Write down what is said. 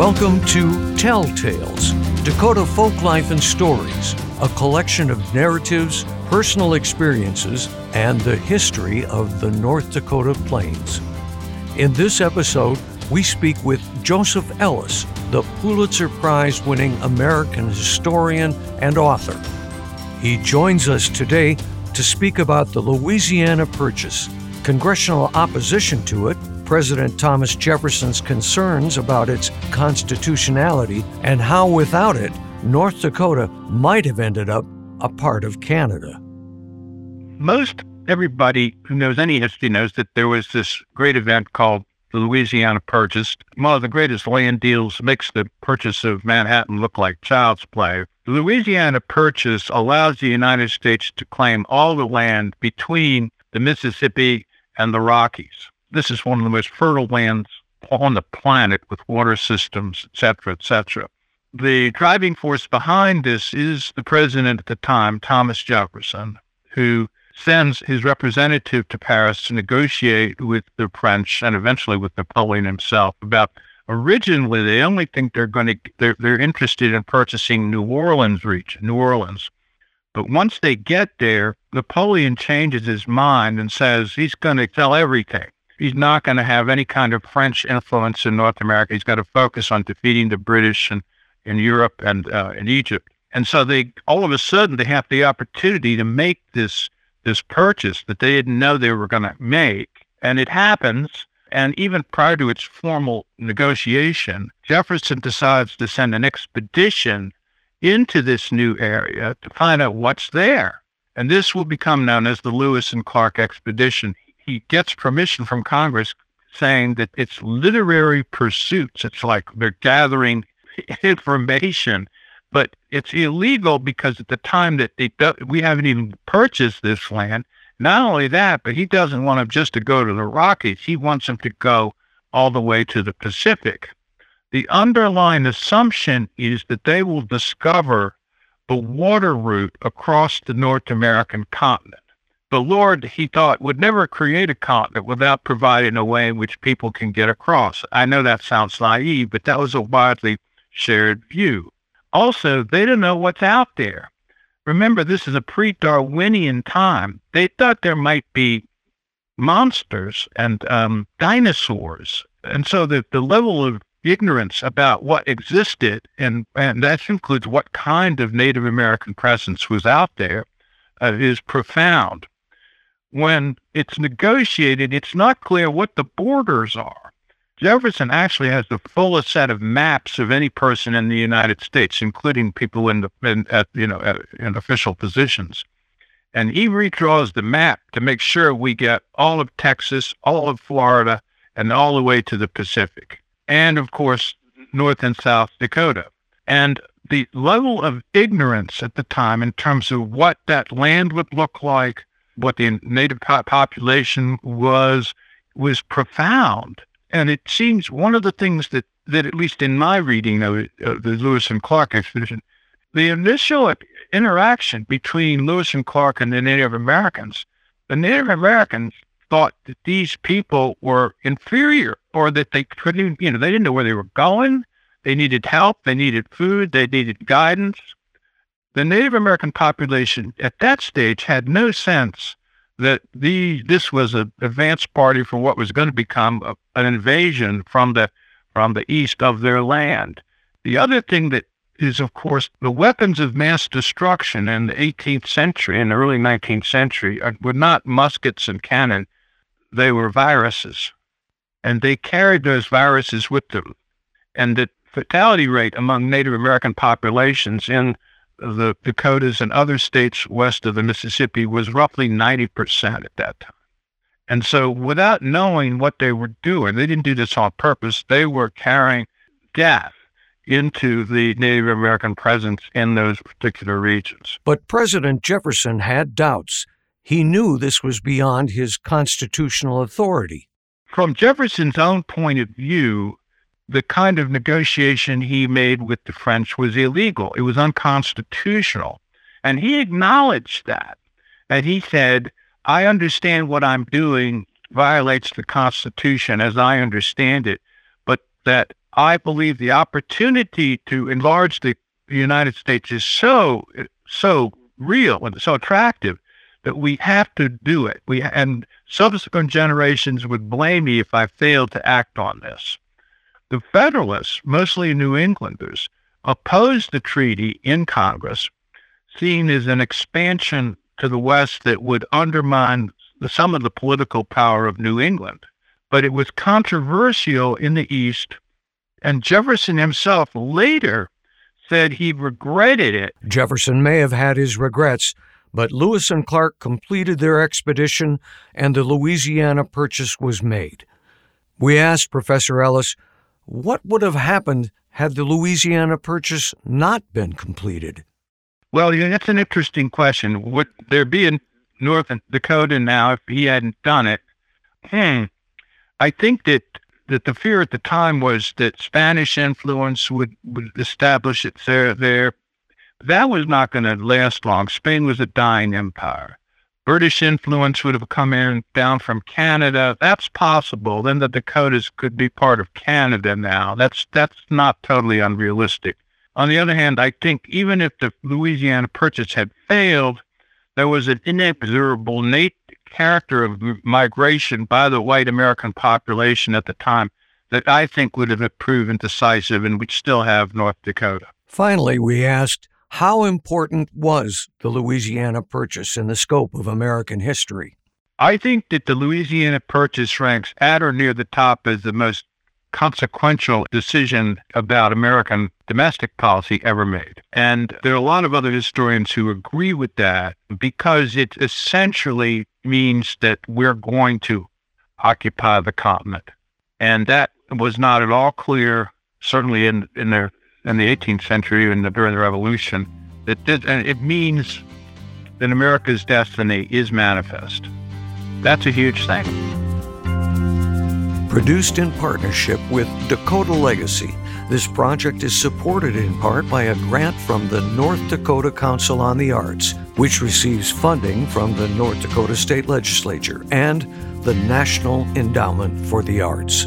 Welcome to Telltales Dakota Folk Life and Stories, a collection of narratives, personal experiences, and the history of the North Dakota Plains. In this episode, we speak with Joseph Ellis, the Pulitzer Prize winning American historian and author. He joins us today to speak about the Louisiana Purchase, congressional opposition to it, President Thomas Jefferson's concerns about its constitutionality, and how without it, North Dakota might have ended up a part of Canada. Most everybody who knows any history knows that there was this great event called the Louisiana Purchase. One of the greatest land deals makes the purchase of Manhattan look like child's play. The Louisiana Purchase allows the United States to claim all the land between the Mississippi and the Rockies. This is one of the most fertile lands on the planet with water systems, et cetera, et cetera. The driving force behind this is the president at the time, Thomas Jefferson, who sends his representative to Paris to negotiate with the French and eventually with Napoleon himself about originally they only think they're going to they're, they're interested in purchasing New Orleans region, New Orleans. But once they get there, Napoleon changes his mind and says he's going to sell everything. He's not going to have any kind of French influence in North America. He's got to focus on defeating the British and in Europe and uh, in Egypt. And so they all of a sudden they have the opportunity to make this this purchase that they didn't know they were going to make. And it happens. And even prior to its formal negotiation, Jefferson decides to send an expedition into this new area to find out what's there. And this will become known as the Lewis and Clark expedition. He gets permission from Congress saying that it's literary pursuits. It's like they're gathering information but it's illegal because at the time that they do, we haven't even purchased this land. Not only that, but he doesn't want them just to go to the Rockies. He wants them to go all the way to the Pacific. The underlying assumption is that they will discover the water route across the North American continent. The Lord, he thought, would never create a continent without providing a way in which people can get across. I know that sounds naive, but that was a widely shared view. Also, they don't know what's out there. Remember, this is a pre Darwinian time. They thought there might be monsters and um, dinosaurs. And so the, the level of ignorance about what existed, and, and that includes what kind of Native American presence was out there, uh, is profound. When it's negotiated, it's not clear what the borders are. Jefferson actually has the fullest set of maps of any person in the United States, including people in the in, at you know at, in official positions. And he redraws the map to make sure we get all of Texas, all of Florida, and all the way to the Pacific, and of course North and South Dakota. And the level of ignorance at the time in terms of what that land would look like, what the native population was, was profound. And it seems one of the things that, that at least in my reading of, of the Lewis and Clark expedition, the initial interaction between Lewis and Clark and the Native Americans, the Native Americans thought that these people were inferior or that they couldn't, you know, they didn't know where they were going. They needed help. They needed food. They needed guidance. The Native American population at that stage had no sense that the this was an advance party for what was going to become a, an invasion from the from the east of their land. The other thing that is, of course, the weapons of mass destruction in the 18th century and early 19th century uh, were not muskets and cannon; they were viruses, and they carried those viruses with them. And the fatality rate among Native American populations in the Dakotas and other states west of the Mississippi was roughly 90% at that time. And so, without knowing what they were doing, they didn't do this on purpose. They were carrying death into the Native American presence in those particular regions. But President Jefferson had doubts. He knew this was beyond his constitutional authority. From Jefferson's own point of view, the kind of negotiation he made with the French was illegal. It was unconstitutional. And he acknowledged that. And he said, I understand what I'm doing violates the Constitution as I understand it, but that I believe the opportunity to enlarge the United States is so so real and so attractive that we have to do it. We and subsequent generations would blame me if I failed to act on this. The Federalists, mostly New Englanders, opposed the treaty in Congress, seen as an expansion to the West that would undermine the, some of the political power of New England. But it was controversial in the East, and Jefferson himself later said he regretted it. Jefferson may have had his regrets, but Lewis and Clark completed their expedition and the Louisiana Purchase was made. We asked Professor Ellis what would have happened had the Louisiana Purchase not been completed. Well, that's an interesting question. Would there be in North Dakota now if he hadn't done it? Hmm. I think that that the fear at the time was that Spanish influence would, would establish itself there, there that was not going to last long. Spain was a dying empire. British influence would have come in down from Canada. That's possible. Then the Dakotas could be part of Canada now. That's that's not totally unrealistic. On the other hand, I think even if the Louisiana Purchase had failed, there was an inexorable innate character of migration by the white American population at the time that I think would have proven decisive, and we'd still have North Dakota. Finally, we asked how important was the Louisiana Purchase in the scope of American history? I think that the Louisiana Purchase ranks at or near the top as the most consequential decision about American domestic policy ever made. And there are a lot of other historians who agree with that because it essentially means that we're going to occupy the continent. And that was not at all clear, certainly in, in the in the 18th century and during the Revolution, that it means that America's destiny is manifest. That's a huge thing. Produced in partnership with Dakota Legacy, this project is supported in part by a grant from the North Dakota Council on the Arts, which receives funding from the North Dakota State Legislature and the National Endowment for the Arts.